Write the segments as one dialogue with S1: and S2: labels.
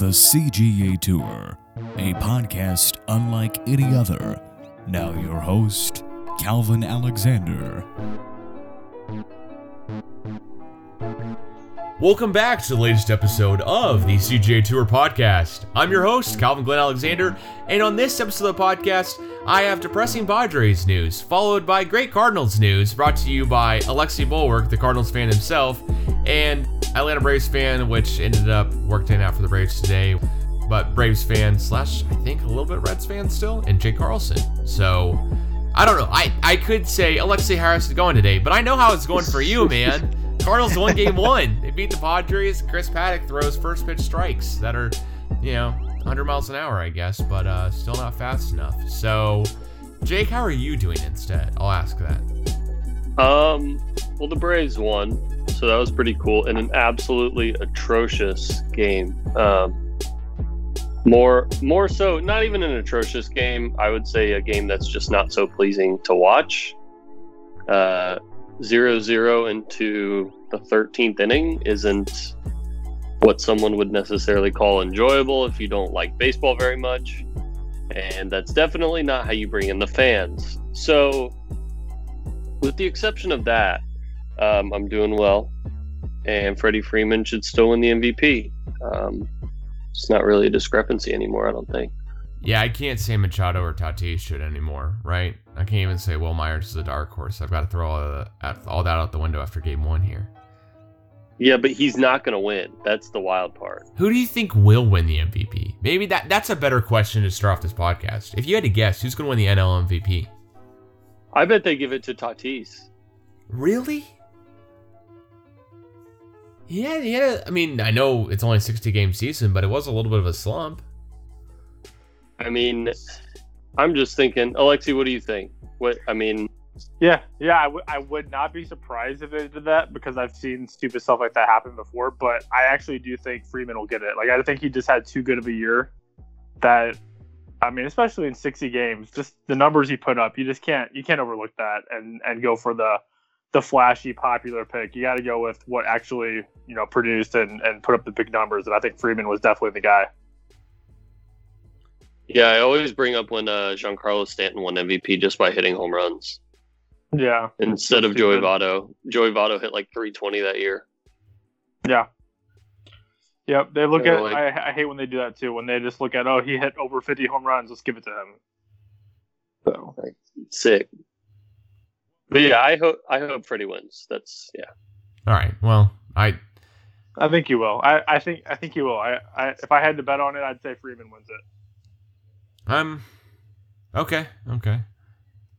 S1: The CGA Tour, a podcast unlike any other. Now, your host, Calvin Alexander.
S2: Welcome back to the latest episode of the CGA Tour podcast. I'm your host, Calvin Glen Alexander, and on this episode of the podcast, I have depressing Padres news, followed by great Cardinals news, brought to you by Alexi Bollwerk, the Cardinals fan himself, and Atlanta Braves fan, which ended up working out for the Braves today, but Braves fan slash I think a little bit Reds fan still, and Jake Carlson. So I don't know. I I could say Alexi Harris is going today, but I know how it's going for you, man. Cardinals won game one. They beat the Padres. Chris Paddack throws first pitch strikes that are, you know, 100 miles an hour, I guess, but uh, still not fast enough. So, Jake, how are you doing instead? I'll ask that.
S3: Um, well, the Braves won, so that was pretty cool in an absolutely atrocious game. Um, more, more so, not even an atrocious game. I would say a game that's just not so pleasing to watch. Uh, zero zero into the 13th inning isn't what someone would necessarily call enjoyable if you don't like baseball very much. And that's definitely not how you bring in the fans. So, with the exception of that, um, I'm doing well. And Freddie Freeman should still win the MVP. Um, it's not really a discrepancy anymore, I don't think.
S2: Yeah, I can't say Machado or Tatis should anymore, right? I can't even say Wil Myers is a dark horse. I've got to throw all, that, all that out the window after game one here.
S3: Yeah, but he's not going to win. That's the wild part.
S2: Who do you think will win the MVP? Maybe that that's a better question to start off this podcast. If you had to guess, who's going to win the NL MVP?
S3: I bet they give it to Tatis.
S2: Really? Yeah, yeah. I mean, I know it's only a 60 game season, but it was a little bit of a slump.
S3: I mean, I'm just thinking, Alexi, what do you think? What I mean,
S4: yeah, yeah, I, w- I would not be surprised if they did that because I've seen stupid stuff like that happen before. But I actually do think Freeman will get it. Like I think he just had too good of a year. That I mean, especially in 60 games, just the numbers he put up, you just can't you can't overlook that and and go for the the flashy popular pick. You got to go with what actually you know produced and and put up the big numbers. And I think Freeman was definitely the guy.
S3: Yeah, I always bring up when uh, Giancarlo Stanton won MVP just by hitting home runs.
S4: Yeah.
S3: Instead of Joey Votto. Joey Votto hit like 320 that year.
S4: Yeah. Yep. They look They're at. Like, I, I hate when they do that too. When they just look at, oh, he hit over 50 home runs. Let's give it to him.
S3: So sick. But yeah, I hope I hope Freddie wins. That's yeah.
S2: All right. Well, I.
S4: I think you will. I, I think I think he will. I, I if I had to bet on it, I'd say Freeman wins it.
S2: Um. Okay. Okay.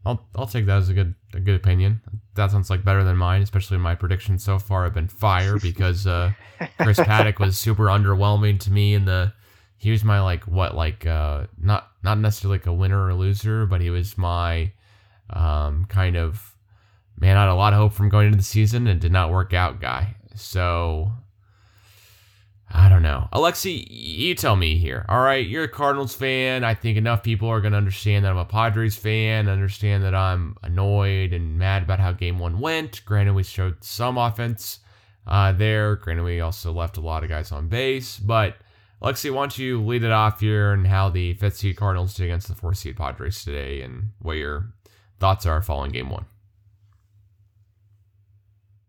S2: I'll I'll take that as a good a good opinion. That sounds like better than mine, especially my predictions so far have been fire because uh, Chris Paddack was super underwhelming to me in the he was my like what like uh, not not necessarily like a winner or loser, but he was my um, kind of man. I had a lot of hope from going into the season and did not work out guy. So I don't know. Alexi, you tell me here. All right, you're a Cardinals fan. I think enough people are going to understand that I'm a Padres fan, understand that I'm annoyed and mad about how game one went. Granted, we showed some offense uh, there. Granted, we also left a lot of guys on base. But, Alexi, why don't you lead it off here and how the fifth seed Cardinals did against the fourth seed Padres today and what your thoughts are following game one?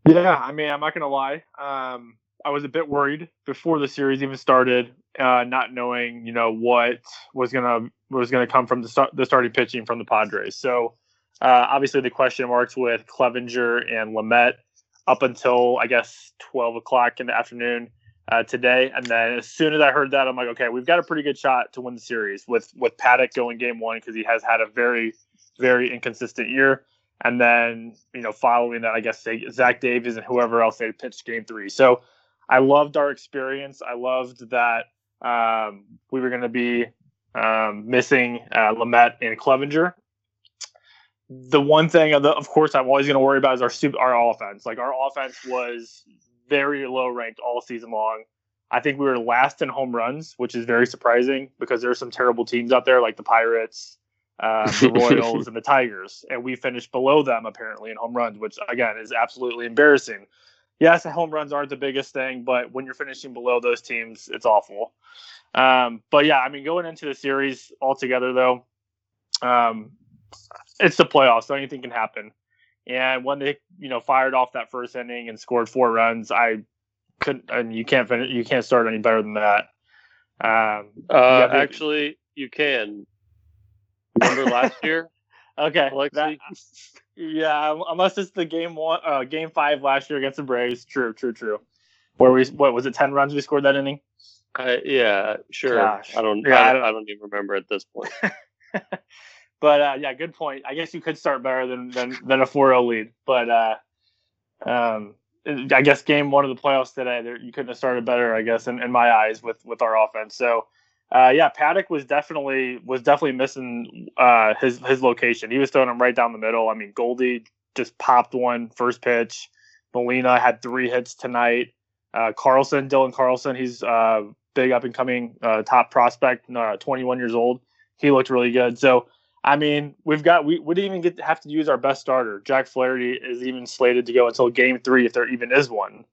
S4: Yeah, I mean, I'm not to lie. Um, I was a bit worried before the series even started, uh, not knowing you know what was gonna was gonna come from the start the starting pitching from the Padres. So uh, obviously the question marks with Clevinger and Lamet up until I guess 12 o'clock in the afternoon uh, today, and then as soon as I heard that, I'm like, okay, we've got a pretty good shot to win the series with with Paddack going game one because he has had a very very inconsistent year. And then, you know, following that, I guess Zach Davies and whoever else they pitched game three. So I loved our experience. I loved that um, we were going to be um, missing uh, Lamet and Clevinger. The one thing, of, the, of course, I'm always going to worry about is our our offense. Like our offense was very low ranked all season long. I think we were last in home runs, which is very surprising because there are some terrible teams out there like the Pirates, uh, the Royals, and the Tigers, and we finished below them apparently in home runs, which again is absolutely embarrassing. yes, home runs aren't the biggest thing, but when you're finishing below those teams, it's awful. Um, but yeah, I mean, going into the series altogether, though, um, it's the playoffs, so anything can happen. And when they, you know, fired off that first inning and scored four runs, I couldn't, and you can't finish, you can't start any better than that. Um,
S3: Uh, actually, you can. Remember last year,
S4: okay, that- yeah, unless it's the game one, uh, game five last year against the Braves. True, true, true. Where we, what was it, ten runs we scored that inning?
S3: I, yeah, sure.
S4: Gosh.
S3: I don't.
S4: Yeah,
S3: I,
S4: I
S3: don't
S4: don't-
S3: I don't even remember at this point.
S4: but uh, yeah, good point. I guess you could start better than than, than a 4-0 lead. But uh, um, I guess game one of the playoffs today, there, you couldn't have started better. I guess in, in my eyes with with our offense. So. Uh, yeah, Paddack was definitely was definitely missing uh, his his location. He was throwing him right down the middle. I mean, Goldie just popped one first pitch. Molina had three hits tonight. Uh, Carlson, Dylan Carlson, he's uh, big up and coming uh, top prospect, uh, 21 years old. He looked really good. So, I mean, we've got we, we didn't even get have to use our best starter. Jack Flaherty is even slated to go until Game Three, if there even is one.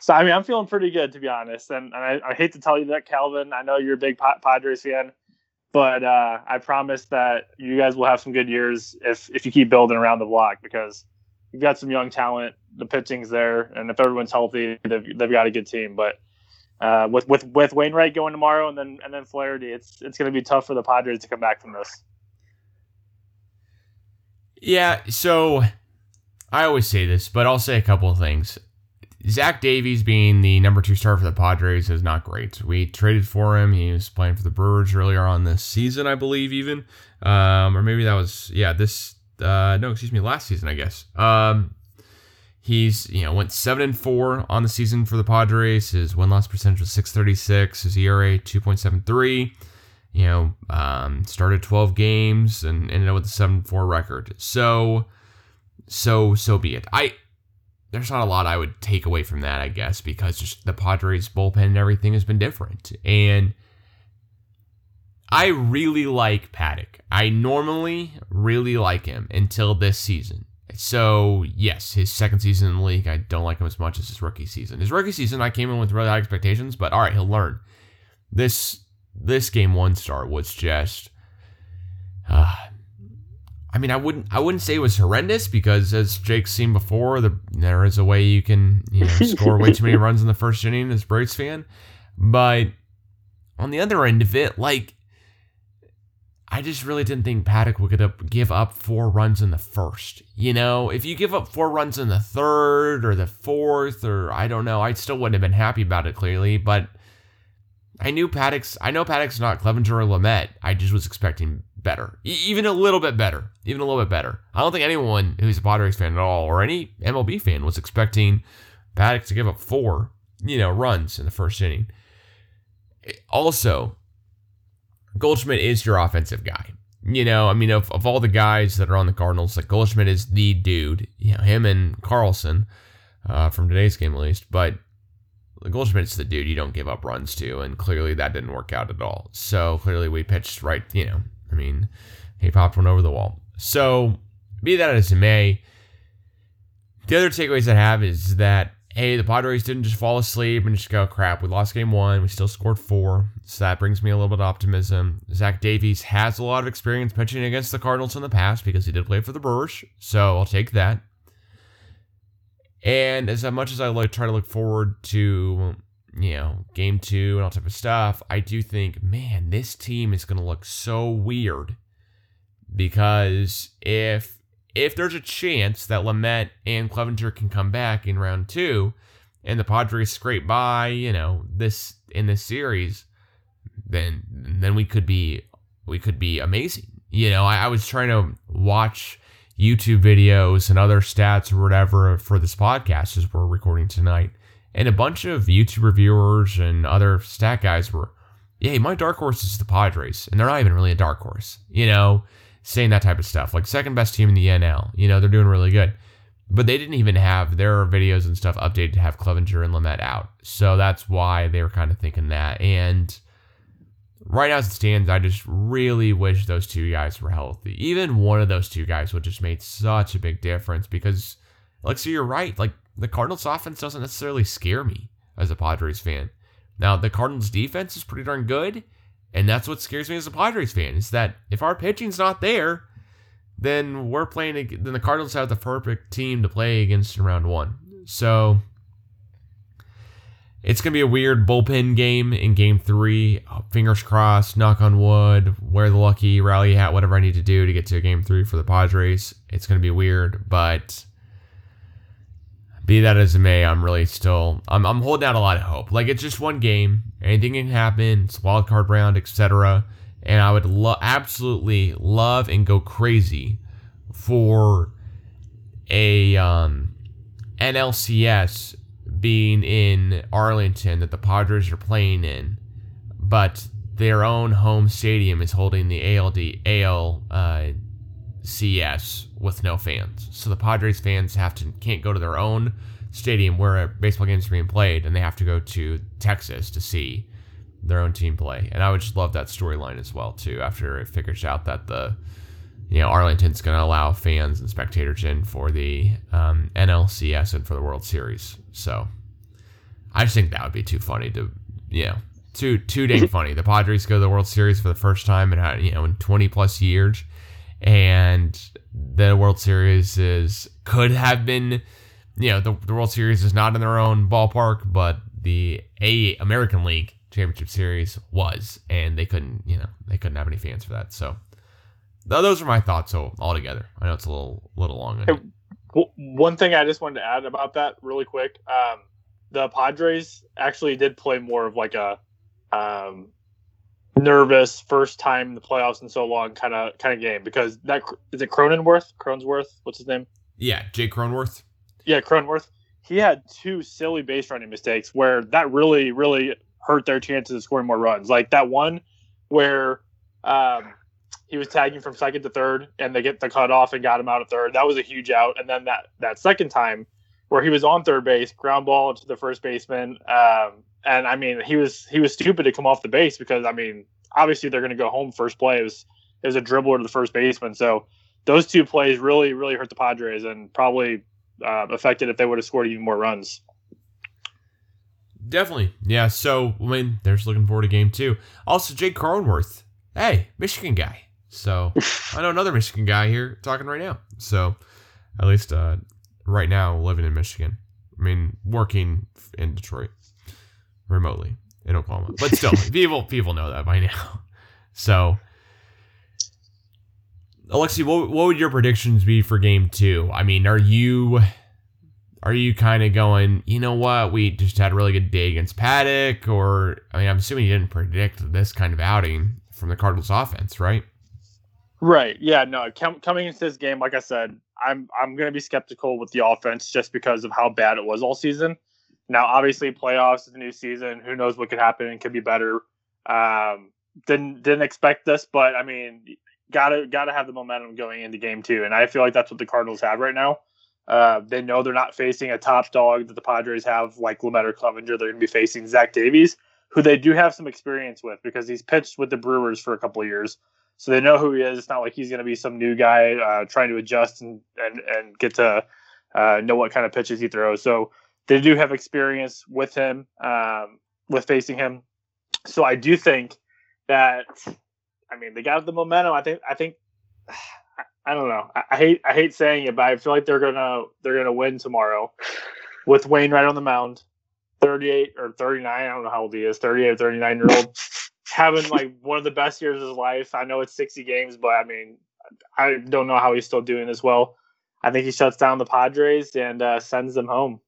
S4: So, I mean, I'm feeling pretty good to be honest. And, and I, I hate to tell you that, Calvin. I know you're a big Padres fan, but uh, I promise that you guys will have some good years if if you keep building around the block because you've got some young talent. The pitching's there, and if everyone's healthy, they've, they've got a good team. But uh, with with with Wainwright going tomorrow, and then and then Flaherty, it's it's going to be tough for the Padres to come back from this.
S2: Yeah, so I always say this, but I'll say a couple of things. Zach Davies being the number two star for the Padres is not great. We traded for him. He was playing for the Brewers earlier on this season, I believe, even. Um, or maybe that was, yeah, this, uh, no, excuse me, last season, I guess. Um, he's, you know, went 7 and 4 on the season for the Padres. His win loss percentage was 636, his ERA 2.73 you know, um, started 12 games and ended up with a 7-4 record. So, so, so be it. I, there's not a lot I would take away from that, I guess, because just the Padres bullpen and everything has been different. And I really like Paddack. I normally really like him until this season. So, yes, his second season in the league, I don't like him as much as his rookie season. His rookie season, I came in with really high expectations, but all right, he'll learn. This this game one start was just uh, I mean I wouldn't I wouldn't say it was horrendous because as Jake's seen before the, there is a way you can you know score way too many runs in the first inning as a Braves fan but on the other end of it like I just really didn't think Paddack would get up, give up four runs in the first. You know, if you give up four runs in the third or the fourth, or I don't know, I still wouldn't have been happy about it clearly. But I knew Paddack's. I know Paddack's not Clevinger or Lamet. I just was expecting better, even a little bit better, even a little bit better. I don't think anyone who's a Padres fan at all, or any MLB fan, was expecting Paddack to give up four, you know, runs in the first inning. Also, Goldschmidt is your offensive guy. You know, I mean, of, of all the guys that are on the Cardinals, like Goldschmidt is the dude. You know, him and Carlson uh, from today's game at least. But Goldschmidt's the dude you don't give up runs to, and clearly that didn't work out at all. So clearly we pitched right. You know, I mean, he popped one over the wall. So be that as it may, the other takeaways I have is that hey, the Padres didn't just fall asleep and just go, crap, we lost game one. We still scored four. So that brings me a little bit of optimism. Zach Davies has a lot of experience pitching against the Cardinals in the past because he did play for the Brewers. So I'll take that. And as much as I like try to look forward to, you know, game two and all type of stuff, I do think, man, this team is going to look so weird because if if there's a chance that Lamet and Clevinger can come back in round two, and the Padres scrape by, you know, this in this series, then then we could be we could be amazing. You know, I, I was trying to watch YouTube videos and other stats or whatever for this podcast as we're recording tonight, and a bunch of YouTube reviewers and other stat guys were, yeah, my dark horse is the Padres, and they're not even really a dark horse. You know saying that type of stuff. Like second best team in the NL. You know, they're doing really good. But they didn't even have their videos and stuff updated to have Clevinger and Lamet out. So that's why they were kind of thinking that. And right now as it stands, I just really wish those two guys were healthy. Even one of those two guys would just made such a big difference because like so you're right. Like the Cardinals offense doesn't necessarily scare me as a Padres fan. Now, the Cardinals defense is pretty darn good, and that's what scares me as a Padres fan is that if our pitching's not there, then we're playing then the Cardinals have the perfect team to play against in round 1. So, it's going to be a weird bullpen game in game three. Fingers crossed, knock on wood, wear the lucky rally hat, whatever I need to do to get to game three for the Padres. It's going to be weird, but be that as it may, I'm really still, I'm, I'm holding out a lot of hope. Like, it's just one game. Anything can happen. It's wild card round, etc. And I would lo- absolutely love and go crazy for a um, NLCS being in Arlington that the Padres are playing in, but their own home stadium is holding the ALD AL uh, CS with no fans. So the Padres fans have to can't go to their own stadium where baseball games are being played, and they have to go to Texas to see their own team play. And I would just love that storyline as well too. After it figures out that the you know Arlington's going to allow fans and spectators in for the um, NLCS and for the World Series. So I just think that would be too funny to you know too too dang funny. The Padres go to the World Series for the first time in you know in 20 plus years, and the World Series is could have been you know the, the World Series is not in their own ballpark, but the A American League Championship Series was, and they couldn't you know they couldn't have any fans for that. So those are my thoughts. So altogether, I know it's a little little long.
S4: One thing I just wanted to add about that really quick. Um, the Padres actually did play more of like a um, nervous first time in the playoffs in so long kind of kind of game because that is it Cronenworth? Cronsworth what's his name?
S2: Yeah Jake Cronenworth.
S4: Yeah Cronenworth. He had two silly base running mistakes where that really really hurt their chances of scoring more runs. Like that one where um, he was tagging from second to third and they get the cut off and got him out of third. That was a huge out. And then that that second time where he was on third base, ground ball to the first baseman. Um, and I mean, he was he was stupid to come off the base because I mean, obviously they're going to go home first play. It was it was a dribbler to the first baseman. So those two plays really really hurt the Padres and probably uh, affected if they would have scored even more runs.
S2: Definitely, yeah. So I mean, there's looking forward to game two. Also, Jake Cronenworth, hey, Michigan guy. So I know another Michigan guy here talking right now. So at least uh, right now living in Michigan. I mean, working in Detroit remotely in Oklahoma, but still, people people know that by now. So, Alexi, what what would your predictions be for Game Two? I mean, are you are you kind of going? You know what? We just had a really good day against Paddack, or I mean, I'm assuming you didn't predict this kind of outing from the Cardinals offense, right?
S4: Right. Yeah. No. Com- coming into this game, like I said, I'm I'm going to be skeptical with the offense just because of how bad it was all season. Now, obviously, playoffs is a new season. Who knows what could happen and could be better. Um, didn't didn't expect this, but I mean, gotta gotta have the momentum going into game two, and I feel like that's what the Cardinals have right now. Uh, they know they're not facing a top dog that the Padres have, like Lamet or Clevinger. They're going to be facing Zach Davies, who they do have some experience with because he's pitched with the Brewers for a couple of years so they know who he is. It's not like he's going to be some new guy uh, trying to adjust and and and get to uh, know what kind of pitches he throws. So they do have experience with him, um, with facing him. So I do think that, I mean, they got the momentum. I think I think I don't know. I, I hate I hate saying it, but I feel like they're gonna they're gonna win tomorrow with Wainwright on the mound. 38 or 39, I don't know how old he is, 38 or 39 year old having like one of the best years of his life. I know it's 60 games, but I mean, I don't know how he's still doing as well. I think he shuts down the Padres and uh, sends them home.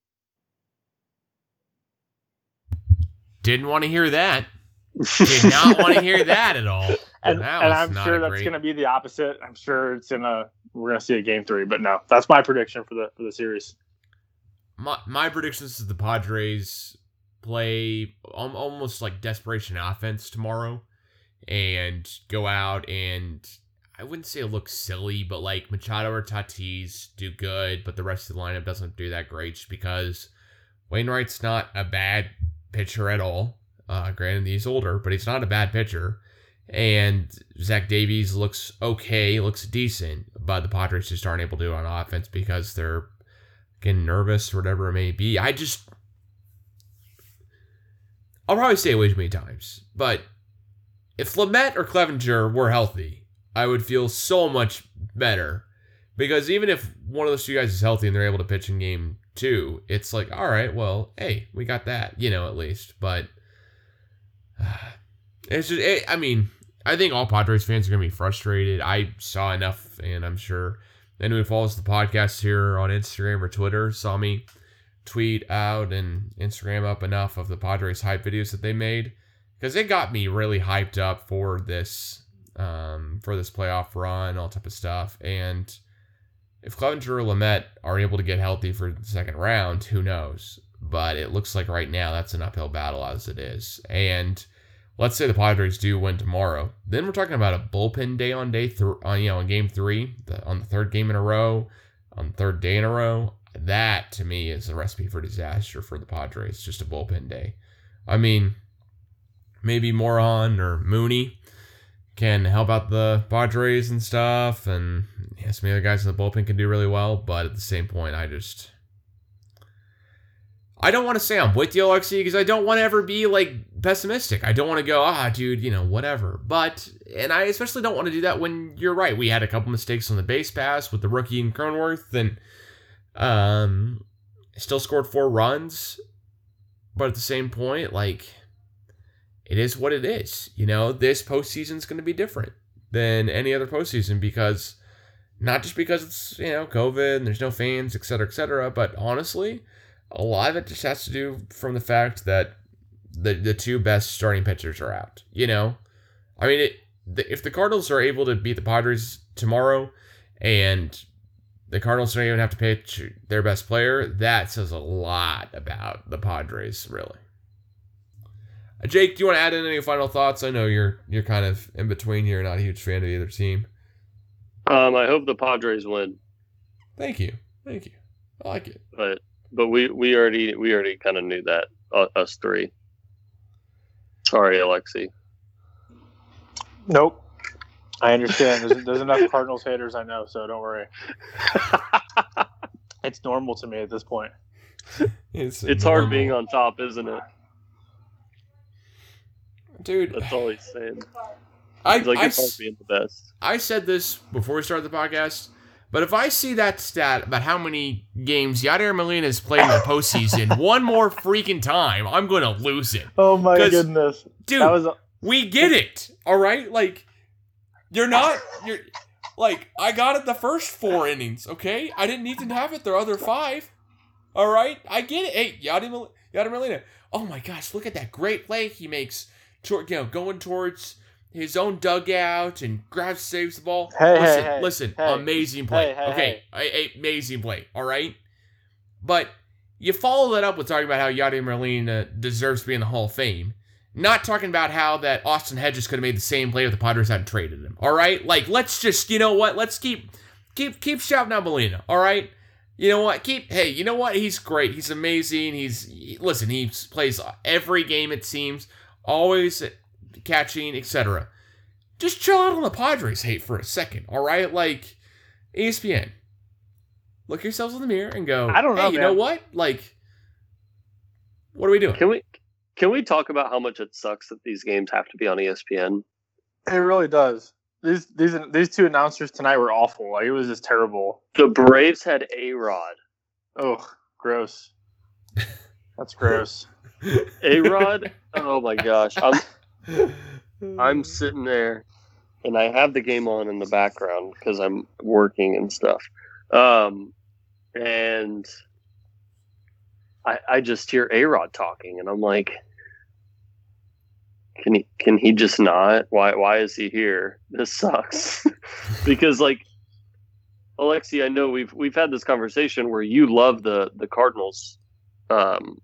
S2: Didn't want to hear that. Did not want to hear that at all.
S4: And, and I'm sure that's great... going to be the opposite. I'm sure it's in a we're going to see a game three, but no, that's my prediction for the for the series.
S2: My my prediction is the Padres play almost like desperation offense tomorrow and go out and I wouldn't say it looks silly, but like Machado or Tatis do good, but the rest of the lineup doesn't do that great just because Wainwright's not a bad pitcher at all. Uh, granted, he's older, but he's not a bad pitcher. And Zach Davies looks okay, looks decent, but the Padres just aren't able to on offense because they're getting nervous or whatever it may be. I just I'll probably say it way too many times, but if Lamet or Clevinger were healthy, I would feel so much better. Because even if one of those two guys is healthy and they're able to pitch in game two, it's like, all right, well, hey, we got that, you know, at least. But uh, it's just, it, I mean, I think all Padres fans are going to be frustrated. I saw enough, and I'm sure anyone who follows the podcast here on Instagram or Twitter saw me tweet out and Instagram up enough of the Padres hype videos that they made because it got me really hyped up for this um, for this playoff run, all type of stuff. And if Clevinger or Lamet are able to get healthy for the second round, who knows? But it looks like right now that's an uphill battle as it is. And let's say the Padres do win tomorrow, then we're talking about a bullpen day on day three, on uh, you know, on game three, the, on the third game in a row, on the third day in a row. That to me is a recipe for disaster for the Padres. Just a bullpen day. I mean, maybe Moron or Mooney can help out the Padres and stuff, and yeah, some other guys in the bullpen can do really well. But at the same point, I just I don't want to say I'm with you, Alexi, because I don't want to ever be like pessimistic. I don't want to go, ah, dude, you know, whatever. But and I especially don't want to do that when you're right. We had a couple mistakes on the base pass with the rookie and Cronworth, and um, still scored four runs. But at the same point, like it is what it is. You know, this postseason is going to be different than any other postseason because not just because it's you know COVID and there's no fans, et cetera, et cetera, but honestly a lot of it just has to do from the fact that the the two best starting pitchers are out. You know, I mean, it, the, if the Cardinals are able to beat the Padres tomorrow, and the Cardinals don't even have to pitch their best player, that says a lot about the Padres, really. Jake, do you want to add in any final thoughts? I know you're you're kind of in between here, not a huge fan of either team.
S3: Um, I hope the Padres win.
S2: Thank you, thank you. I like it.
S3: But but we we already we already kind of knew that uh, us three. Sorry, Alexi.
S4: Nope. I understand. There's, there's enough Cardinals haters I know, so don't worry. it's normal to me at this point.
S2: It's
S3: It's hard being on top, isn't it?
S2: Dude.
S3: That's all he's saying.
S2: I,
S3: He's like
S2: I
S3: it's hard being the best.
S2: I said this before we started the podcast, but if I see that stat about how many games Yadier Molina has played in the postseason one more freaking time, I'm going to lose it.
S4: Oh my goodness.
S2: Dude,
S4: That was
S2: we get it. All right? Like, you're not, you're, like, I got it the first four innings, okay? I didn't need to have it the other five. All right? I get it. Hey, Yadier, Mol- Yadier Molina. Oh my gosh, look at that great play he makes, toward, you know, going towards his own dugout and grabs, saves the ball.
S4: Hey,
S2: listen,
S4: hey,
S2: listen,
S4: hey,
S2: amazing play. okay, a- amazing play. All right, but you follow that up with talking about how Yadier Molina deserves to be in the Hall of Fame. Not talking about how that Austin Hedges could have made the same play if the Padres hadn't traded him. All right, like let's just you know what? Let's keep keep keep shouting out Molina. All right. You know what? Keep hey, you know what? He's great. He's amazing. He's he- listen. He plays every game. It seems always catching, etc. Just chill out on the Padres hate for a second, all right? Like ESPN, look yourselves in the mirror and go.
S4: I don't know,
S2: Hey, you know what? Like, what are we doing?
S3: Can we can we talk about how much it sucks that these games have to be on ESPN?
S4: it really does. These these these two announcers tonight were awful. Like it was just terrible.
S3: The Braves had A Rod.
S4: Oh, gross. That's gross.
S3: A Rod. oh my gosh, I'm I'm sitting there, and I have the game on in the background because I'm working and stuff. Um, and I I just hear A Rod talking, and I'm like, can he can he just not? Why why is he here? This sucks. because like Alexi, I know we've we've had this conversation where you love the the Cardinals. Um,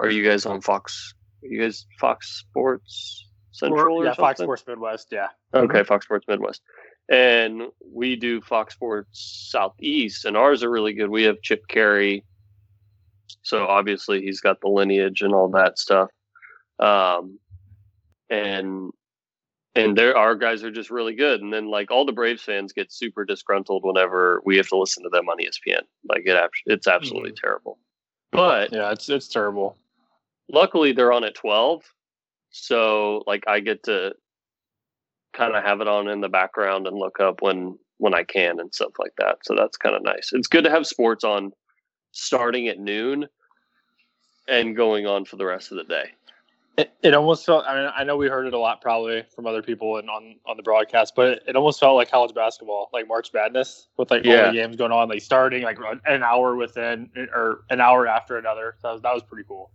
S3: are you guys on Fox? Are you guys Fox Sports Central or
S4: yeah,
S3: something?
S4: Fox Sports Midwest. Yeah.
S3: Okay, Fox Sports Midwest. And we do Fox Sports Southeast, and ours are really good. We have Chip Caray. So obviously he's got the lineage and all that stuff. Um, and and there our guys are just really good. And then like all the Braves fans get super disgruntled whenever we have to listen to them on ESPN. Like it, it's absolutely terrible. But
S4: Yeah, it's it's terrible.
S3: Luckily they're on at 12 so like i get to kind of have it on in the background and look up when when i can and stuff like that so that's kind of nice it's good to have sports on starting at noon and going on for the rest of the day
S4: It, it almost felt. I mean, I know we heard it a lot probably from other people and on on the broadcast, but it, it almost felt like college basketball, like March Madness, with like all the games going on, like starting like an hour within or an hour after another. That was that was pretty cool.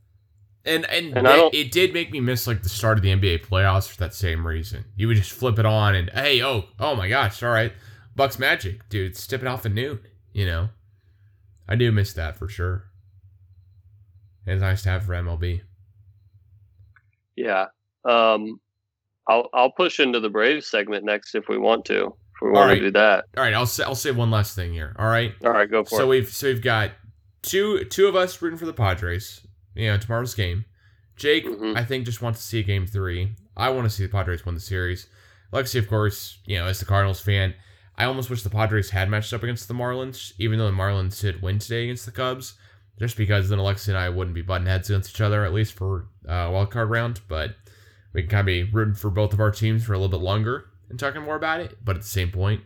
S2: And and,
S3: And
S2: it, did make me miss like the start of the NBA playoffs for that same reason. You would just flip it on and hey, oh, oh my gosh, all right, Bucks Magic, dude, it's tipping off at noon. You know, I do miss that for sure. It's nice to have for MLB.
S3: yeah um i'll i'll push into the braves segment next if we want to if we want
S2: Alright.
S3: to do that
S2: All right, I'll say, I'll say one last thing here. All right,
S3: all right go for
S2: so
S3: it
S2: we've so we've got two two of us rooting for the Padres. You know, tomorrow's game. Jake,
S3: Mhm.
S2: I think just wants to see game three. I want to see the Padres win the series. Lexi, of course, you know, as the Cardinals fan, I almost wish the Padres had matched up against the Marlins, even though the Marlins did win today against the Cubs, just because then Alexi and I wouldn't be butting heads against each other, at least for uh, wild card round. But we can kind of be rooting for both of our teams for a little bit longer and talking more about it. But at the same point,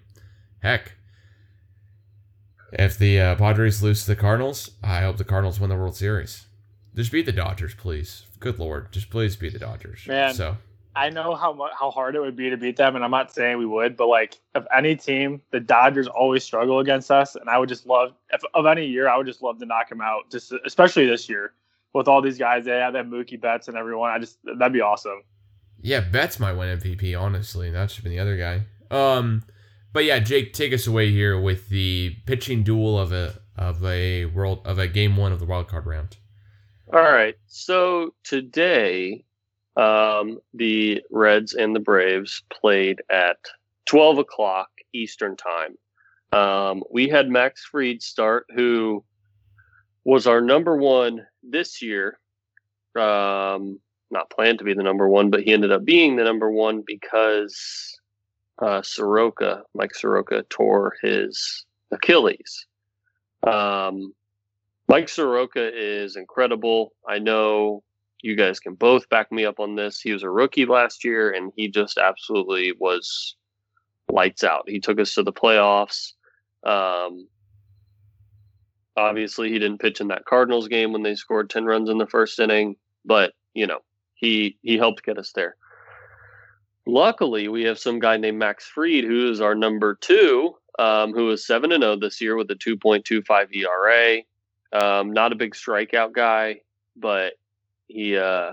S2: heck, if the uh, Padres lose to the Cardinals, I hope the Cardinals win the World Series. Just beat the Dodgers, please. Good lord, just please beat the Dodgers.
S4: Man.
S2: So
S4: I know how how hard it would be to beat them, and I'm not saying we would, but like if any team, the Dodgers always struggle against us, and I would just love if of any year, I would just love to knock them out, just especially this year with all these guys. They have that Mookie Betts and everyone. I just that'd be awesome.
S2: yeah, Betts might win MVP. Honestly, that should be the other guy. Um, but yeah, Jake, take us away here with the pitching duel of a of a world of a game one of the wild card round.
S3: All right. So today, um, the Reds and the Braves played at 12 o'clock Eastern time. Um, we had Max Fried start, who was our number one this year. Um, not planned to be the number one, but he ended up being the number one because uh, Soroka, Mike Soroka, tore his Achilles. Um, Mike Soroka is incredible. I know you guys can both back me up on this. He was a rookie last year and he just absolutely was lights out. He took us to the playoffs. Um, obviously, he didn't pitch in that Cardinals game when they scored 10 runs in the first inning, but, you know, he, he helped get us there. Luckily, we have some guy named Max Fried, who is our number two, um, who is 7 0 this year with a 2.25 ERA. Um, not a big strikeout guy, but he uh,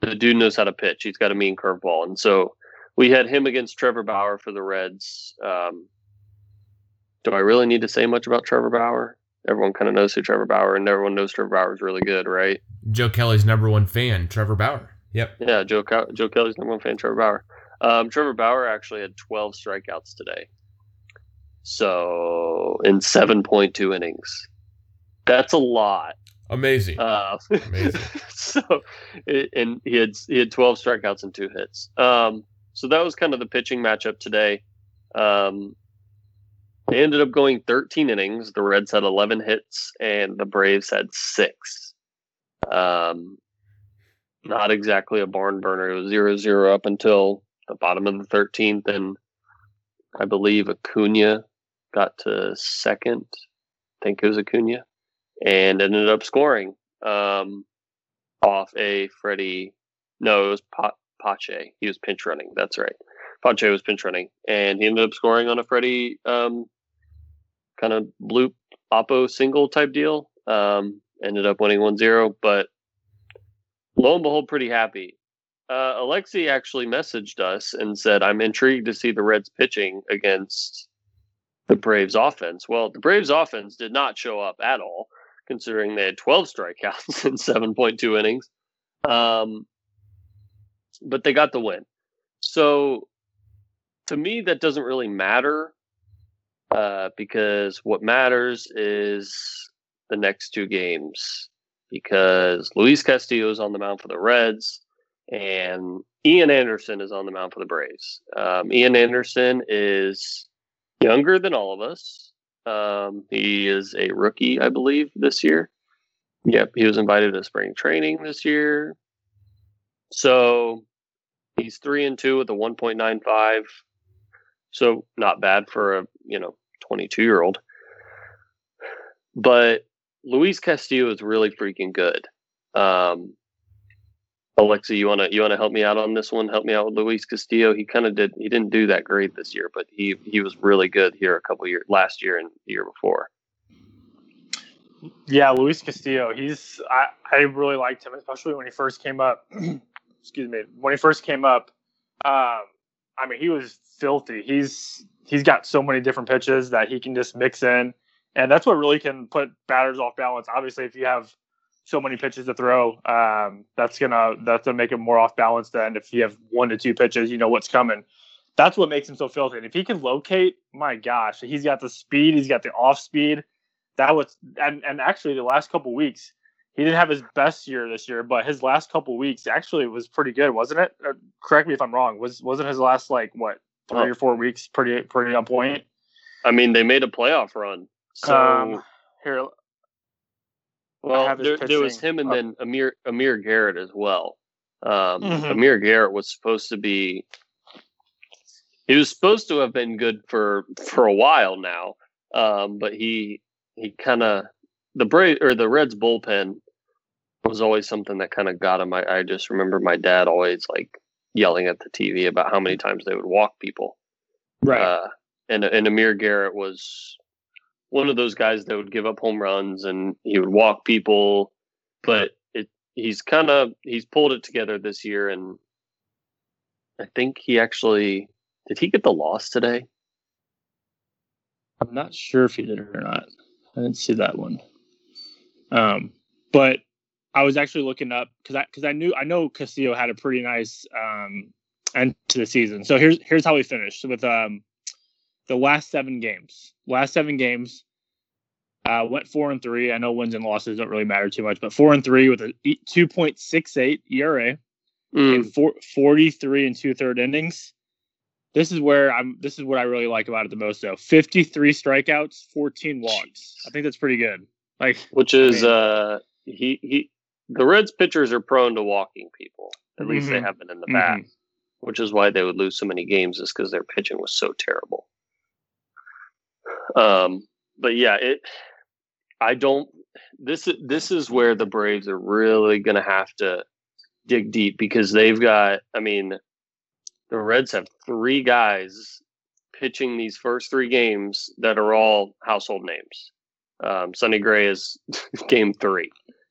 S3: the dude knows how to pitch. He's got a mean curveball, and so we had him against Trevor Bauer for the Reds. Um, do I really need to say much about Trevor Bauer? Everyone kind of knows who Trevor Bauer, and everyone knows Trevor Bauer is really good, right?
S2: Joe Kelly's number one fan, Trevor Bauer. Yep.
S3: Yeah, Joe Joe Kelly's number one fan, Trevor Bauer. Um, Trevor Bauer actually had 12 strikeouts today, so in 7.2 innings. That's a lot.
S2: Amazing.
S3: Uh,
S2: Amazing.
S3: so, and he had he had 12 strikeouts and two hits. Um, so that was kind of the pitching matchup today. Um, they ended up going 13 innings. The Reds had 11 hits, and the Braves had six. Um, not exactly a barn burner. It was 0 0 up until the bottom of the 13th, and I believe Acuna got to second. I think it was Acuna and ended up scoring um, off a Freddie. No, it was pa- Pache. He was pinch running. That's right. Pache was pinch running, and he ended up scoring on a Freddie um, kind of bloop oppo single type deal. Um, ended up winning 1-0, but lo and behold, pretty happy. Uh, Alexi actually messaged us and said, "I'm intrigued to see the Reds pitching against." The Braves offense. Well, the Braves offense did not show up at all considering they had 12 strikeouts in 7.2 innings. Um, but they got the win. So to me, that doesn't really matter uh, because what matters is the next two games because Luis Castillo is on the mound for the Reds and Ian Anderson is on the mound for the Braves. Um, Ian Anderson is younger than all of us. Um, he is a rookie, I believe, this year. Yep, he was invited to spring training this year. So he's three and two with a 1.95. So not bad for a you know 22 year old. But Luis Castillo is really freaking good. Um, Alexa, you wanna you wanna help me out on this one? Help me out with Luis Castillo. He kind of did. He didn't do that great this year, but he he was really good here a couple years last year and the year before.
S4: Yeah, Luis Castillo. He's I I really liked him, especially when he first came up. Excuse me. When he first came up, um, I mean, he was filthy. He's he's got so many different pitches that he can just mix in, and that's what really can put batters off balance. Obviously, if you have so many pitches to throw, um, that's gonna that's gonna make him more off balance than if you have one to two pitches. You know what's coming. That's what makes him so filthy. And if he can locate, my gosh, he's got the speed, he's got the off speed. That was and and actually the last couple weeks, he didn't have his best year this year, but his last couple weeks actually was pretty good, wasn't it? Uh, correct me if I'm wrong. Was wasn't his last like what three or four weeks pretty pretty on point?
S3: I mean, they made a playoff run. So
S4: um, here,
S3: well, there, there, was him and then Amir Amir Garrett as well. Um,
S4: Mhm.
S3: Amir Garrett was supposed to be. He was supposed to have been good for for a while now, um, but he he kind of the Bra- or the Reds bullpen was always something that kind of got him. I, I just remember my dad always like yelling at the TV about how many times they would walk people. Right? Uh, and and Amir Garrett was one of those guys that would give up home runs and he would walk people, but it he's kind of he's pulled it together this year and I think he actually did he get the loss today?
S4: I'm not sure if he did it or not. I didn't see that one. Um, but I was actually looking up because I because I knew I know Castillo had a pretty nice um end to the season. So here's here's how he finished with um the last seven games. Last seven games. Uh, went four and three. I know wins and losses don't really matter too much, but four and three with a 2.68 ERA
S3: Mm,
S4: in four, 43 and two third innings. This is where I'm. This is what I really like about it the most. Though 53 strikeouts, 14 walks. I think that's pretty good. Like
S3: which is
S4: mean-
S3: uh he he the Reds pitchers are prone to walking people. At least they
S4: Mhm.
S3: have been in the past.
S4: Mhm.
S3: which is why they would lose so many games is because their pitching was so terrible. Um, but yeah, it. I don't. This is this is where the Braves are really going to have to dig deep because they've got. I mean, the Reds have three guys pitching these first three games that are all household names. Um, Sonny Gray is game three,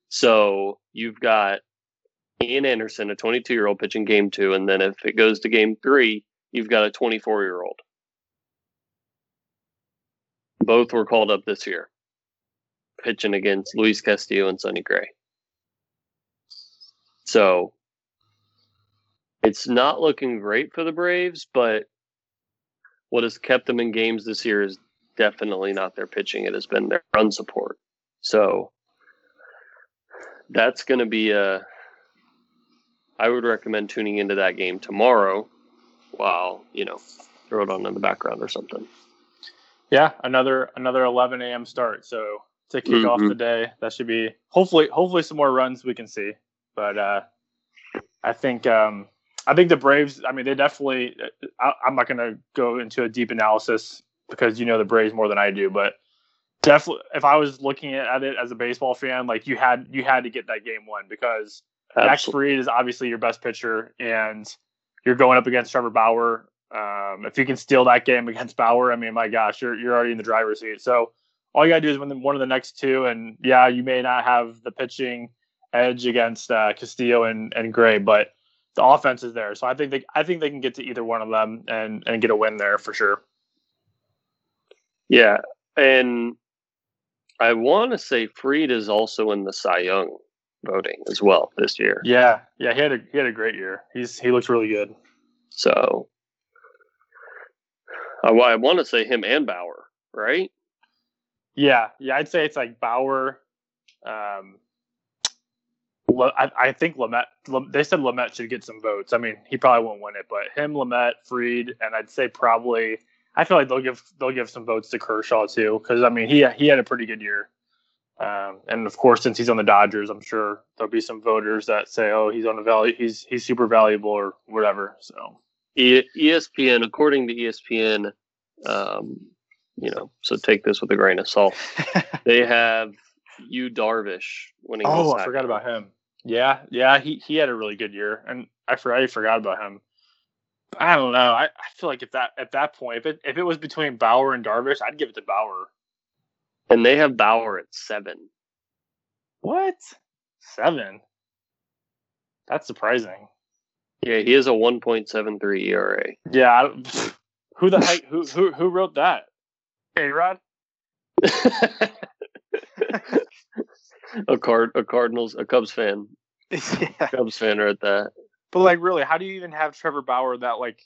S3: so you've got Ian Anderson, a 22 year old, pitching game two. And then if it goes to game three, you've got a 24 year old. Both were called up this year, pitching against Luis Castillo and Sonny Gray. So it's not looking great for the Braves, but what has kept them in games this year is definitely not their pitching. It has been their run support. So that's going to be a. I would recommend tuning into that game tomorrow while, you know, throw it on in the background or something.
S4: Yeah, another another 11 a.m. start. So to kick off
S3: Mhm.
S4: the day, that should be hopefully hopefully some more runs we can see. But uh, I think um, I think the Braves. I mean, they definitely. I, I'm not going to go into a deep analysis because you know the Braves more than I do, but definitely if I was looking at it as a baseball fan, like you had you had to get that game one because Max Fried is obviously your best pitcher, and you're going up against Trevor Bauer. Um, if you can steal that game against Bauer, I mean, my gosh, you're you're already in the driver's seat. So all you gotta do is win one of the next two, and yeah, you may not have the pitching edge against uh, Castillo and, and Gray, but the offense is there. So I think they I think they can get to either one of them and and get a win there for sure.
S3: Yeah. And I want to say Fried is also in the Cy Young voting as well this year.
S4: Yeah, yeah, he had a he had a great year. He's he looks really good.
S3: So I, I want to say him and Bauer, right?
S4: Yeah, yeah, I'd say it's like Bauer, um, I, I think Lamet. Lem- They said Lamet should get some votes. I mean, he probably won't win it, but him, Lamet, Fried, and I'd say probably. I feel like they'll give they'll give some votes to Kershaw too, because I mean he he had a pretty good year. Um, and of course, since he's on the Dodgers, I'm sure there'll be some voters that say, "Oh, he's on the value, he's he's super valuable or whatever." So
S3: ESPN, according to ESPN, um, you know, so take this with a grain of salt. They have Yu Darvish winning.
S4: oh, I forgot about him. Yeah, yeah, he he had a really good year, and I for, I forgot about him. I don't know. I, I feel like at that at that point, if it if it was between Bauer and Darvish, I'd give it to Bauer.
S3: and they have Bauer at seven.
S4: What seven? That's surprising.
S3: Yeah, he has a 1.73 ERA.
S4: Yeah, who the heck who who who wrote that? Hey, Rod.
S3: a card, a Cardinals, a Cubs fan,
S4: yeah,
S3: Cubs fan wrote that.
S4: but like, really, how do you even have Trevor Bauer that like,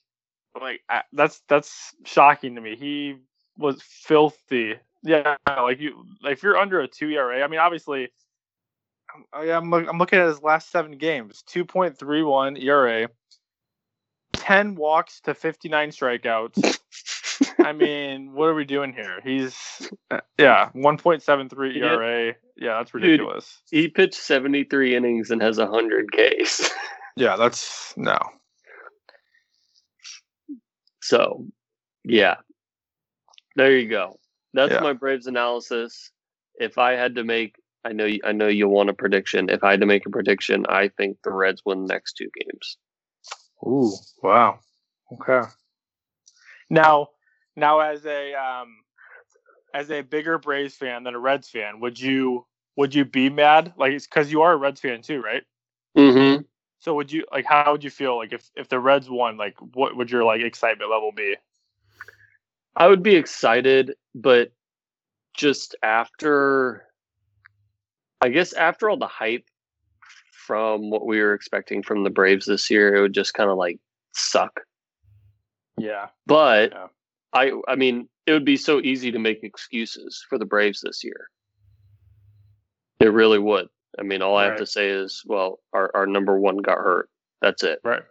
S4: like I, that's that's shocking to me. He was filthy. Yeah, like you, like if you're under a two ERA, I mean, obviously, I'm I'm, I'm looking at his last seven games: two point three one ERA, ten walks to fifty nine strikeouts. I mean, what are we doing here? He's uh, yeah, one point seven three ERA. Yeah, that's
S3: Dude.
S4: ridiculous.
S3: He pitched 73 innings and has 100 Ks.
S4: Yeah, that's no.
S3: So, yeah, there you go. That's
S4: Yeah.
S3: my Braves analysis. If I had to make, I know, you- I know you want a prediction. If I had to make a prediction, I think the Reds win the next two games.
S4: Ooh, wow. Okay. Now, now as a um, as a bigger Braves fan than a Reds fan, would you would you be mad? Like, it's because you are a Reds fan too, right?
S3: Mm-hmm.
S4: So would you like? How would you feel like if if the Reds won? Like, what would your like excitement level be?
S3: I would be excited, but just after, I guess after all the hype from what we were expecting from the Braves this year, it would just kind of like suck.
S4: Yeah.
S3: But
S4: Yeah.
S3: I, I mean, it would be so easy to make excuses for the Braves this year. It really would. I mean, all I have to say is, well, our, our number one got hurt. That's it.
S4: Right.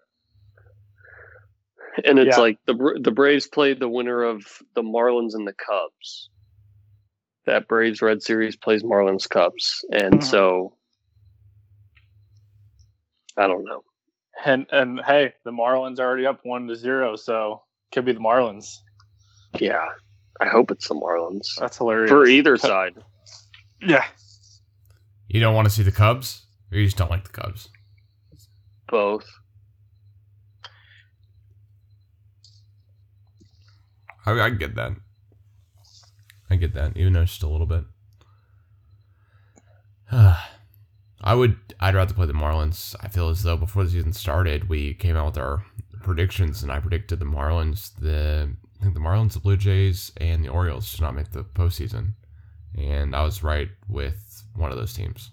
S3: And it's
S4: Yeah.
S3: like the the Braves played the winner of the Marlins and the Cubs. That Braves Red Series plays Marlins Cubs, and
S4: Mhm.
S3: so I don't know.
S4: And and hey, the Marlins are already up one to zero, so could be the Marlins.
S3: Yeah, I hope it's the Marlins
S4: That's hilarious
S3: for either side.
S4: Yeah.
S2: You don't want to see the Cubs, or you just don't like the Cubs?
S3: Both.
S2: I, I get that. I get that, even though it's just a little bit. I would. I'd rather play the Marlins. I feel as though before the season started, we came out with our predictions, and I predicted the Marlins, the I think the Marlins, the Blue Jays, and the Orioles should not make the postseason, and I was right with one of those teams,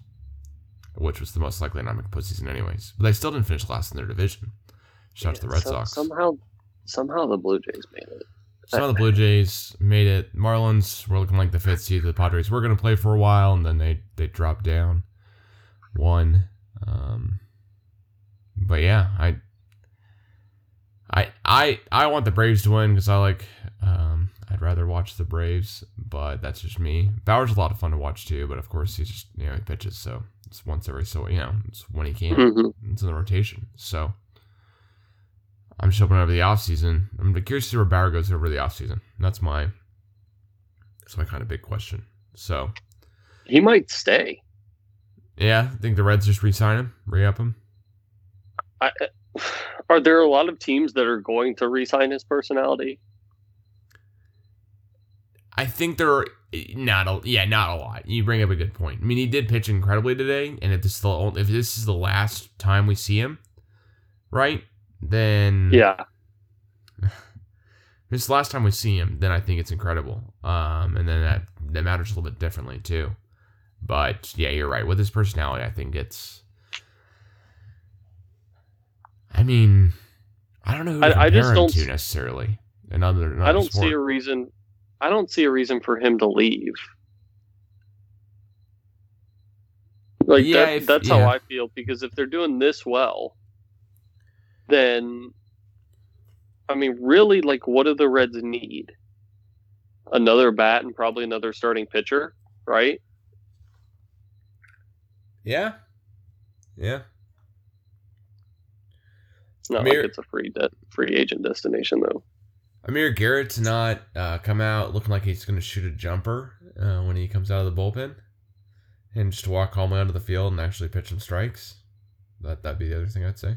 S2: which was the most likely to not make the postseason, anyways. But they still didn't finish last in their division. Shout out to the Red
S3: So-
S2: Sox.
S3: Somehow, somehow the Blue Jays made it.
S2: Some of the Blue Jays made it. Marlins were looking like the fifth seed. The Padres were going to play for a while, and then they they dropped down one. Um, but yeah, I I I I want the Braves to win because I like. Um, I'd rather watch the Braves, but that's just me. Bauer's a lot of fun to watch too, but of course he's just you know he pitches so it's once every so you know it's when he can.
S3: Mhm.
S2: It's in the rotation. So I'm just hoping over the offseason. I'm curious to see where Bauer goes over the offseason. That's my that's my kind of big question. So
S3: He might stay.
S2: yeah, I think the Reds just re-sign him, re-up him.
S3: I, uh, are there a lot of teams that are going to re-sign his personality?
S2: I think there are not a yeah, not a lot. You bring up a good point. I mean, he did pitch incredibly today, and if this is the only, if this is the last time we see him, right? Then
S3: Yeah.
S2: this is the last time we see him, then I think it's incredible. Um, and then that that matters a little bit differently too. But yeah, you're right. With his personality, I think it's. I mean, I don't know who
S3: I- I just don't
S2: to necessarily. Another, another
S3: I don't
S2: sport.
S3: see a reason. I don't see a reason for him to leave. Like
S2: Yeah,
S3: that,
S2: if-
S3: that's
S2: yeah.
S3: how I feel because if they're doing this well, then I mean, really, like, what do the Reds need? Another bat and probably another starting pitcher, right?
S2: Yeah. Yeah.
S3: It's not
S2: Amir-
S3: like it's a free de- free agent destination though.
S2: Amir Garrett's not uh, come out looking like he's going to shoot a jumper uh, when he comes out of the bullpen, and just walk calmly onto the field and actually pitch some strikes. That that'd be the other thing I'd say.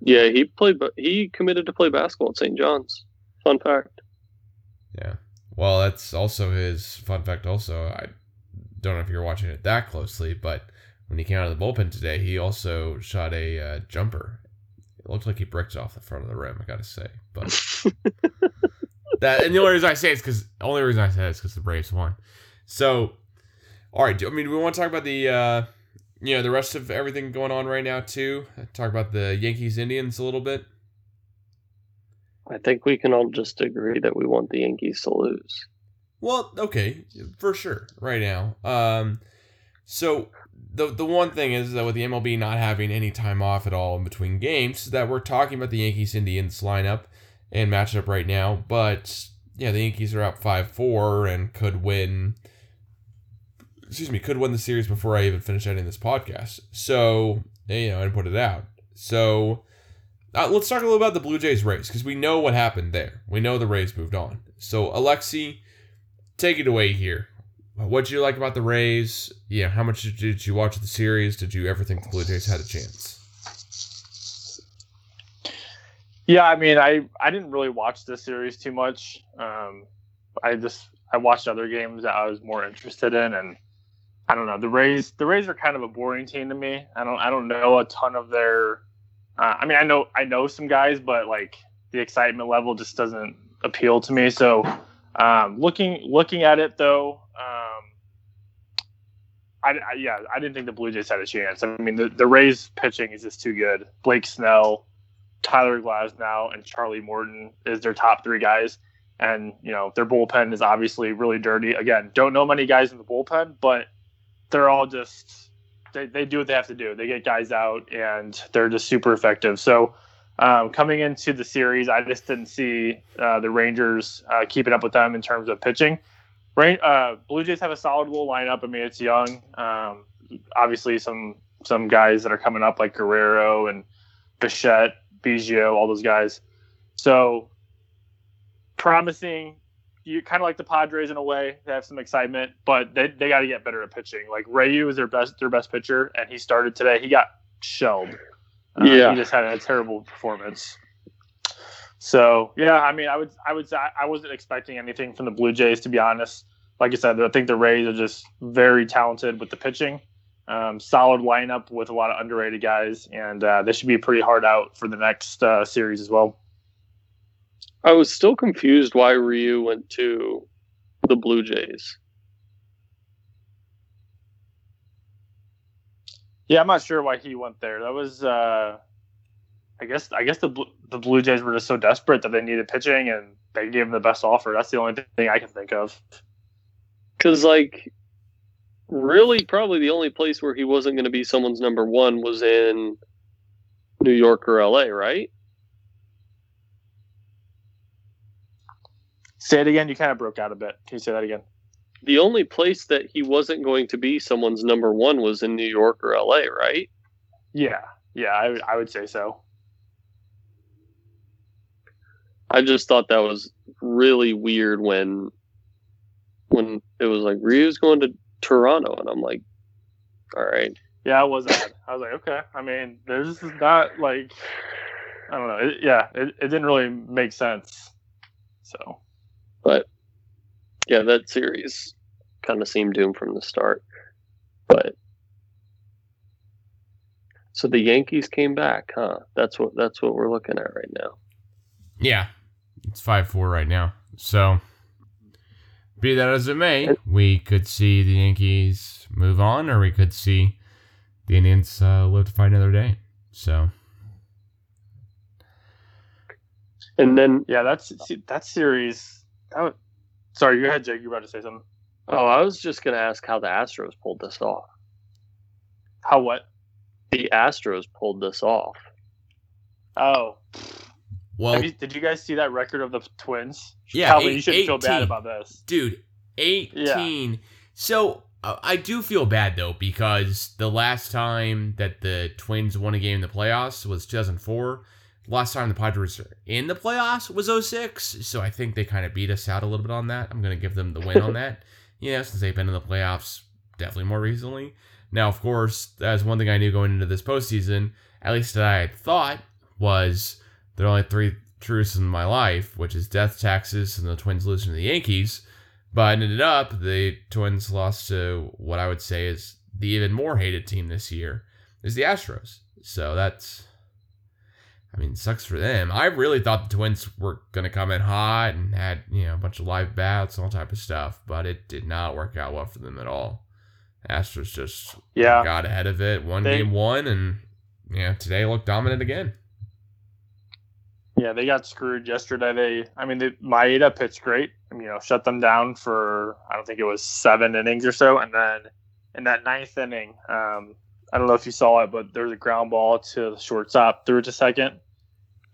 S3: Yeah, he played. He committed to play basketball at St. John's. Fun fact.
S2: Yeah. Well, that's also his fun fact. Also, I don't know if you're watching it that closely, but when he came out of the bullpen today, he also shot a uh, jumper. It looked like he bricked off the front of the rim. I gotta say, but that and the only reason I say it's because only reason I say it is because the Braves won. So, all right. do- I mean, do we want to talk about the uh, you know the rest of everything going on right now too? Talk about the Yankees Indians a little bit.
S3: I think we can all just agree that we want the Yankees to lose.
S2: Well, okay, for sure, right now. Um, so the the one thing is that with the MLB not having any time off at all in between games, that we're talking about the Yankees Indians lineup and matchup right now. But yeah, the Yankees are up five four and could win. Excuse me, could win the series before I even finish editing this podcast. So you know, and put it out. So uh, let's talk a little about the Blue Jays Rays because we know what happened there. We know the Rays moved on. So Alexi, take it away here. What did you like about the Rays? Yeah, how much did you, did you watch the series? Did you ever think the Blue Jays had a chance?
S4: Yeah, I mean, I I didn't really watch this series too much. Um, I just I watched other games that I was more interested in, and I don't know the Rays. The Rays are kind of a boring team to me. I don't I don't know a ton of their. Uh, I mean, I know I know some guys, but like the excitement level just doesn't appeal to me. So, um, looking looking at it though, um, I, I yeah I didn't think the Blue Jays had a chance. I mean, the the Rays pitching is just too good. Blake Snell. Tyler Glasnow and Charlie Morton is their top three guys. And, you know, their bullpen is obviously really dirty. Again, don't know many guys in the bullpen, but they're all just, they, they do what they have to do. They get guys out and they're just super effective. So, um, coming into the series, I just didn't see uh, the Rangers uh, keeping up with them in terms of pitching. Uh, Blue Jays have a solid lineup. I mean, it's young. Um, obviously, some some guys that are coming up like Guerrero and Bichette, Biggio, all those guys. So promising. You kind of like the Padres in a way. They have some excitement, but they, they got to get better at pitching. Like Ryu is their best their best pitcher, and he started today. He got shelled. Uh,
S3: Yeah.
S4: he just had a terrible performance. So yeah, I mean, I would I would say I wasn't expecting anything from the Blue Jays to be honest. Like I said, I think the Rays are just very talented with the pitching. Um, solid lineup with a lot of underrated guys, and uh, this should be a pretty hard out for the next uh, series as well.
S3: I was still confused why Ryu went to the Blue Jays.
S4: Yeah, I'm not sure why he went there. That was, uh, I guess, I guess the the Blue Jays were just so desperate that they needed pitching, and they gave him the best offer. That's the only thing I can think of.
S3: Because, like, really, probably the only place where he wasn't going to be someone's number one was in New York or LA, right?
S4: Say it again. You kind of broke out a bit. Can you say that again?
S3: The only place that he wasn't going to be someone's number one was in New York or LA, right?
S4: Yeah, yeah, I, would- I would say so.
S3: I just thought that was really weird when when it was like Ryu's going to Toronto, and I'm like, all right,
S4: Yeah, it was odd. I was like, okay. I mean, this is not like, I don't know. It, yeah, it, it didn't really make sense. So
S3: but yeah, that series kind of seemed doomed from the start. But so the Yankees came back, huh? That's what that's what we're looking at right now.
S2: Yeah, it's five four right now. So, be that as it may, we could see the Yankees move on, or we could see the Indians uh, live to fight another day. So,
S3: And then
S4: yeah, that's see, that series. That was, sorry, go ahead, Jake. You were about to say something.
S3: oh, I was just gonna ask how the Astros pulled this off.
S4: How what?
S3: The Astros pulled this off.
S4: Oh,
S2: Well,
S4: you, did you guys see that record of the Twins?
S2: Yeah,
S4: Calvin,
S2: eight-
S4: you shouldn't feel bad about this.
S2: dude, 18. So uh, I do feel bad though because the last time that the Twins won a game in the playoffs was 2004. Last time the Padres were in the playoffs was 06. So I think they kind of beat us out a little bit on that. I'm going to give them the win on that. You know, since they've been in the playoffs definitely more recently. Now, of course, that's one thing I knew going into this postseason, at least that I had thought, was there are only three truths in my life, which is death, taxes, and the Twins losing to the Yankees. But it ended up the Twins lost to what I would say is the even more hated team this year is the Astros. So that's I mean, sucks for them. I really thought the Twins were gonna come in hot and had, you know, a bunch of live bats and all type of stuff, but it did not work out well for them at all. Astros just
S4: Yeah.
S2: got ahead of it, one
S4: They-
S2: game one, and yeah, today looked dominant again.
S4: Yeah, they got screwed yesterday. They, I mean, they, Maeda pitched great. You know, shut them down for I don't think it was seven innings or so, and then in that ninth inning, um, I don't know if you saw it, but there was a ground ball to the shortstop, it to second,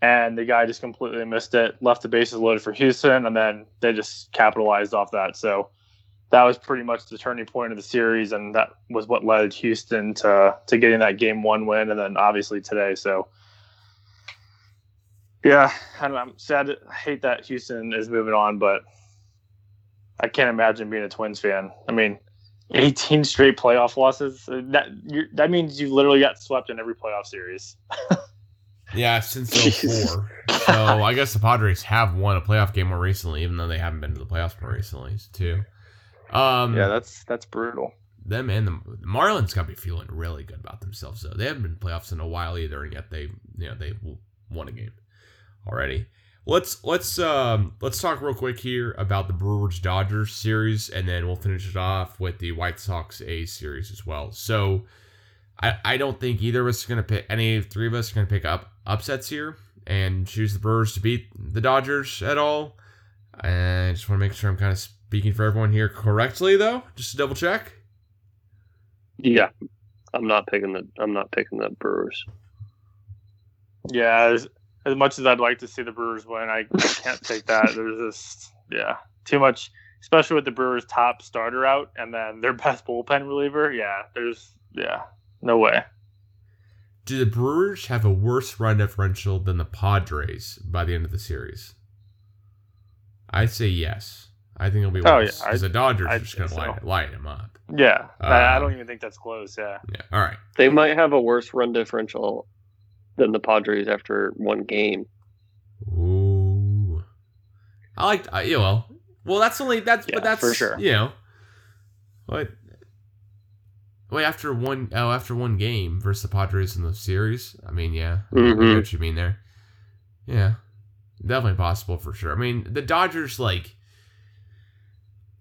S4: and the guy just completely missed it, left the bases loaded for Houston, and then they just capitalized off that. So that was pretty much the turning point of the series, and that was what led Houston to to getting that game one win, and then obviously today. So. Yeah, I'm sad. I hate that Houston is moving on, but I can't imagine being a Twins fan. I mean, 18 straight playoff losses. uh, That you're, that means you literally got swept in every playoff series.
S2: Yeah, since
S3: Jeez.
S2: 04. so I guess the Padres have won a playoff game more recently, even though they haven't been to the playoffs more recently too. Um,
S4: yeah, that's that's brutal.
S2: them and the, the Marlins got to be feeling really good about themselves. though. they haven't been playoffs in a while either, and yet they, you know, they won a game already. Let's let's um let's talk real quick here about the Brewers Dodgers series, and then we'll finish it off with the White Sox A series as well. So. I, I don't think either of us are going to pick any three of us are going to pick up upsets here and choose the Brewers to beat the Dodgers at all. And I just want to make sure I'm kind of speaking for everyone here correctly, though, just to double check.
S3: Yeah, I'm not picking the. I'm not picking the Brewers.
S4: Yeah, as, as much as I'd like to see the Brewers win, I can't take that. There's just yeah, too much, especially with the Brewers' top starter out and then their best bullpen reliever. Yeah, there's yeah, no way.
S2: Do the Brewers have a worse run differential than the Padres by the end of the series? I'd say yes. I think it'll be
S4: Oh,
S2: worse
S4: yeah,
S2: because the Dodgers are
S4: I'd
S2: just going to
S4: say
S2: light,
S4: so.
S2: light them up.
S4: Yeah, I, I
S2: Um,
S4: don't even think that's close. Yeah.
S2: Yeah. All right.
S3: They might have a worse run differential than the Padres after one game.
S2: Ooh. I like. I, yeah. Well. Well, that's only that's
S3: Yeah,
S2: but that's
S3: for sure.
S2: You know. What? Wait, after one oh after one game versus the Padres in the series. I mean, yeah, I know
S3: mm-hmm.
S2: what you mean there. Yeah, definitely possible for sure. I mean, the Dodgers like.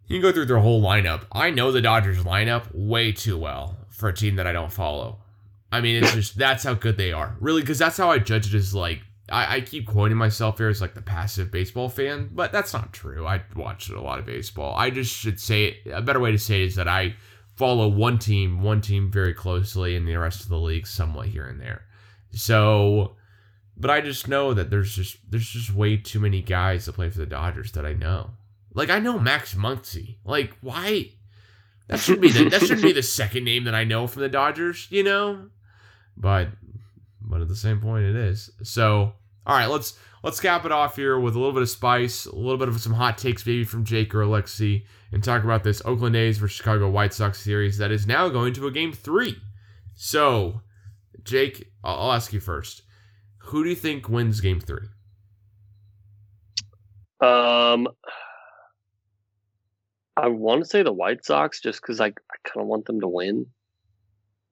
S2: You can go through their whole lineup. I know the Dodgers lineup way too well for a team that I don't follow. I mean, it's just that's how good they are, really, because that's how I judge it as like I, I keep quoting myself here as like the passive baseball fan, but that's not true. I watched a lot of baseball. I just should say it. a better way to say it is that I follow one team, one team very closely, and the rest of the league somewhat here and there. So, but I just know that there's just there's just way too many guys that play for the Dodgers that I know. Like I know Max Muncy. Like why? That should be the that should be the second name that I know from the Dodgers. You know, but but at the same point it is. So all right, let's let's cap it off here with a little bit of spice, a little bit of some hot takes maybe from Jake or Alexi, and talk about this Oakland A's versus Chicago White Sox series that is now going to a game three. So, Jake, I'll, ask you first. Who do you think wins game three?
S3: Um, I want to say the White Sox just because I, I kind of want them to win.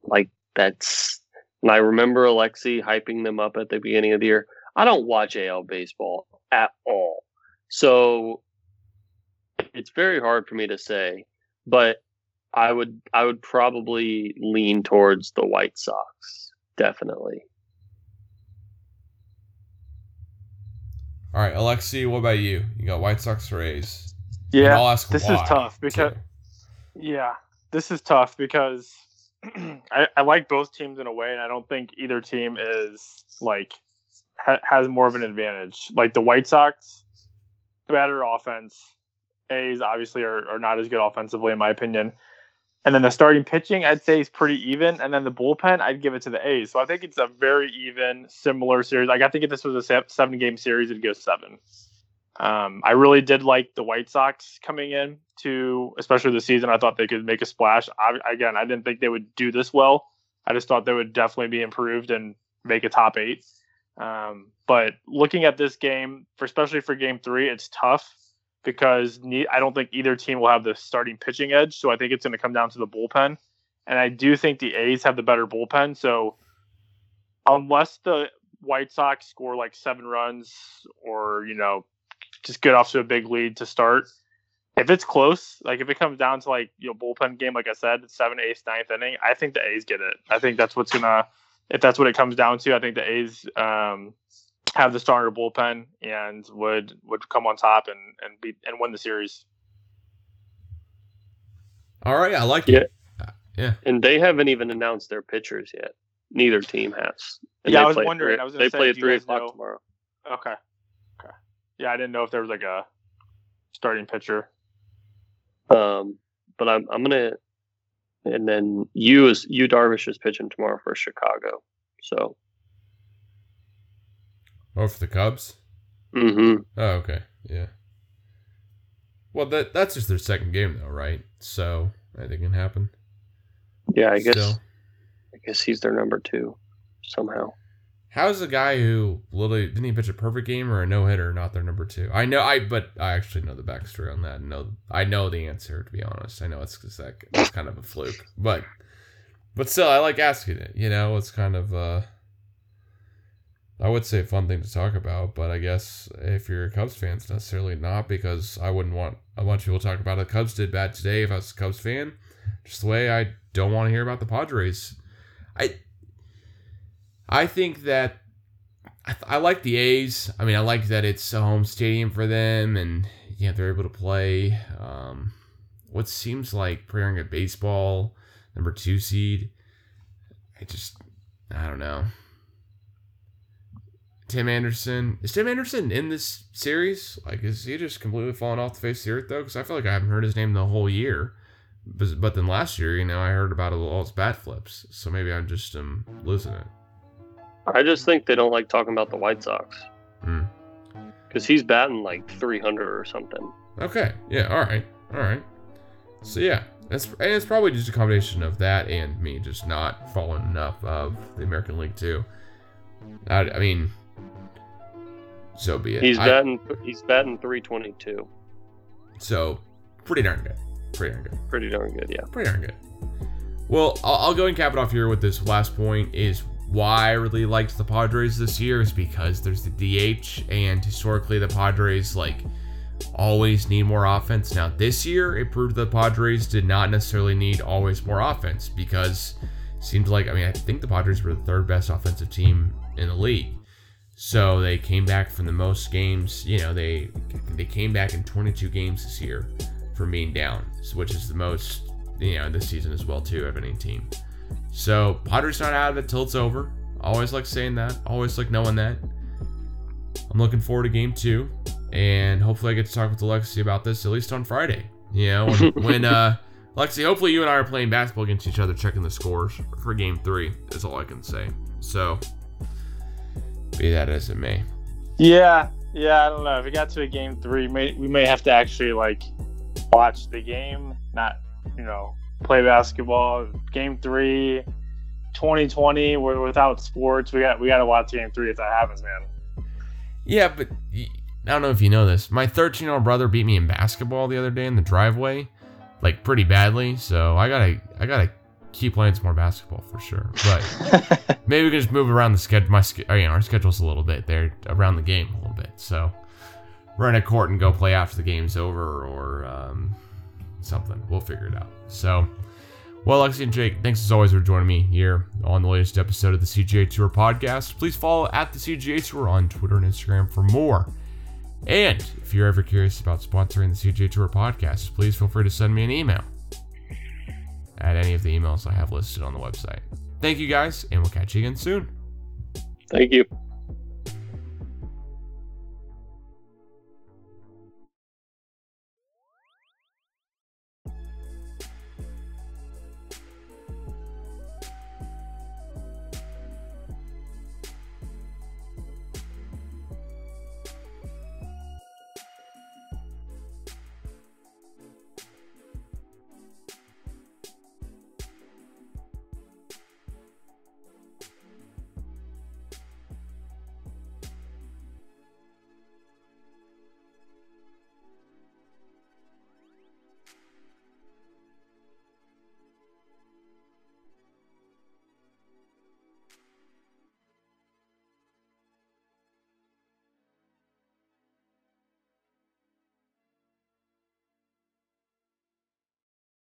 S3: Like that's, and I remember Alexi hyping them up at the beginning of the year. I don't watch AL baseball at all, so it's very hard for me to say. But I would, I would probably lean towards the White Sox, definitely.
S2: All right, Alexi, what about you? You got White Sox or A's?
S4: Yeah,
S2: I'll ask
S4: this
S2: why,
S4: is tough because
S2: too.
S4: yeah, this is tough because I, I like both teams in a way, and I don't think either team is like ha- has more of an advantage. Like the White Sox, better offense. A's obviously are, are not as good offensively, in my opinion. And then the starting pitching, I'd say is pretty even. And then the bullpen, I'd give it to the A's. So I think it's a very even, similar series. Like I think if this was a seven game series, it'd go seven. Um, I really did like the White Sox coming in to, especially the season. I thought they could make a splash. I, again, I didn't think they would do this well. I just thought they would definitely be improved and make a top eight. Um, but looking at this game, for especially for game three, it's tough because I don't think either team will have the starting pitching edge. So I think it's going to come down to the bullpen. And I do think the A's have the better bullpen. So unless the White Sox score like seven runs or, you know, just get off to a big lead to start, if it's close, like if it comes down to like, you know, bullpen game, like I said, seven, eighth, ninth inning, I think the A's get it. I think that's what's going to, if that's what it comes down to, I think the A's um, have the stronger bullpen and would would come on top and and beat and win the series.
S2: All right, I like
S3: yeah.
S2: it. Yeah,
S3: and they haven't even announced their pitchers yet. Neither team has. And
S4: yeah, I was wondering. I was
S3: they
S4: say,
S3: play at three o'clock
S4: know?
S3: tomorrow.
S4: Okay. Okay. Yeah, I didn't know if there was like a starting pitcher.
S3: Um, but I'm I'm gonna, and then you is Yu Darvish is pitching tomorrow for Chicago. So
S2: Oh, for the Cubs?
S3: Mm-hmm.
S2: Oh, okay. Yeah. Well, that that's just their second game, though, right? So anything can happen.
S3: Yeah, I guess.
S2: Still.
S3: I guess he's their number two somehow.
S2: How's the guy who literally didn't he pitch a perfect game or a no hitter not their number two? I know, I but I actually know the backstory on that. No, I know the answer to be honest. I know it's because that it's kind of a fluke, but but still, I like asking it. You know, it's kind of uh I would say a fun thing to talk about, but I guess if you're a Cubs fan, it's necessarily not because I wouldn't want a bunch of people to talk about it. Cubs did bad today if I was a Cubs fan. Just the way I don't want to hear about the Padres. I I think that I, I like the A's. I mean, I like that it's a home stadium for them, and yeah, they're able to play. Um, what seems like preparing a baseball number two seed. I just I don't know. Tim Anderson. Is Tim Anderson in this series? Like, is he just completely falling off the face of the earth, though? Because I feel like I haven't heard his name the whole year. But, but then last year, you know, I heard about all his bat flips. So maybe I'm just um, losing it.
S3: I just think they don't like talking about the White Sox.
S2: Hmm.
S3: Because he's batting like 300 or something.
S2: Okay. Yeah. All right. All right. So yeah, that's and it's probably just a combination of that and me just not following enough of the American League too. I, I mean, so be it.
S3: He's
S2: I-
S3: batting. He's batting 322.
S2: so pretty darn good. Pretty darn good.
S3: Pretty darn good. Yeah.
S2: Pretty darn good. Well, I'll, I'll go and cap it off here with this last point is why I really liked the Padres this year is because there's the DH and historically the Padres like always need more offense. Now this year it proved the Padres did not necessarily need always more offense because it seems like I mean I think the Padres were the third best offensive team in the league. So they came back from the most games, you know, they they came back in 22 games this year from being down, which is the most, you know, this season as well too of any team. So Padres not out of it till it's over. Always like saying that. Always like knowing that. I'm looking forward to game two, and hopefully I get to talk with Alexi about this at least on Friday. You know, when, when uh, Lexi, hopefully you and I are playing basketball against each other, checking the scores for game three. Is all I can say. So, be that as it may.
S4: Yeah, yeah. I don't know. If it got to a game three, may, we may have to actually like watch the game, not you know play basketball. Game three, 2020. We're without sports. We got we got to watch game three if that happens, man.
S2: Yeah, but I don't know if you know this. My 13 year old brother beat me in basketball the other day in the driveway, like pretty badly. So I gotta, I gotta keep playing some more basketball for sure. But maybe we can just move around the schedule. My, or, you know, our schedule's a little bit there around the game a little bit. So run a court and go play after the game's over or um, something. We'll figure it out. So. Well, Lexi and Jake, thanks as always for joining me here on the latest episode of the CGA Tour podcast. Please follow at the CGA Tour on Twitter and Instagram for more. And if you're ever curious about sponsoring the CGA Tour podcast, please feel free to send me an email at any of the emails I have listed on the website. Thank you guys, and we'll catch you again soon.
S3: Thank you.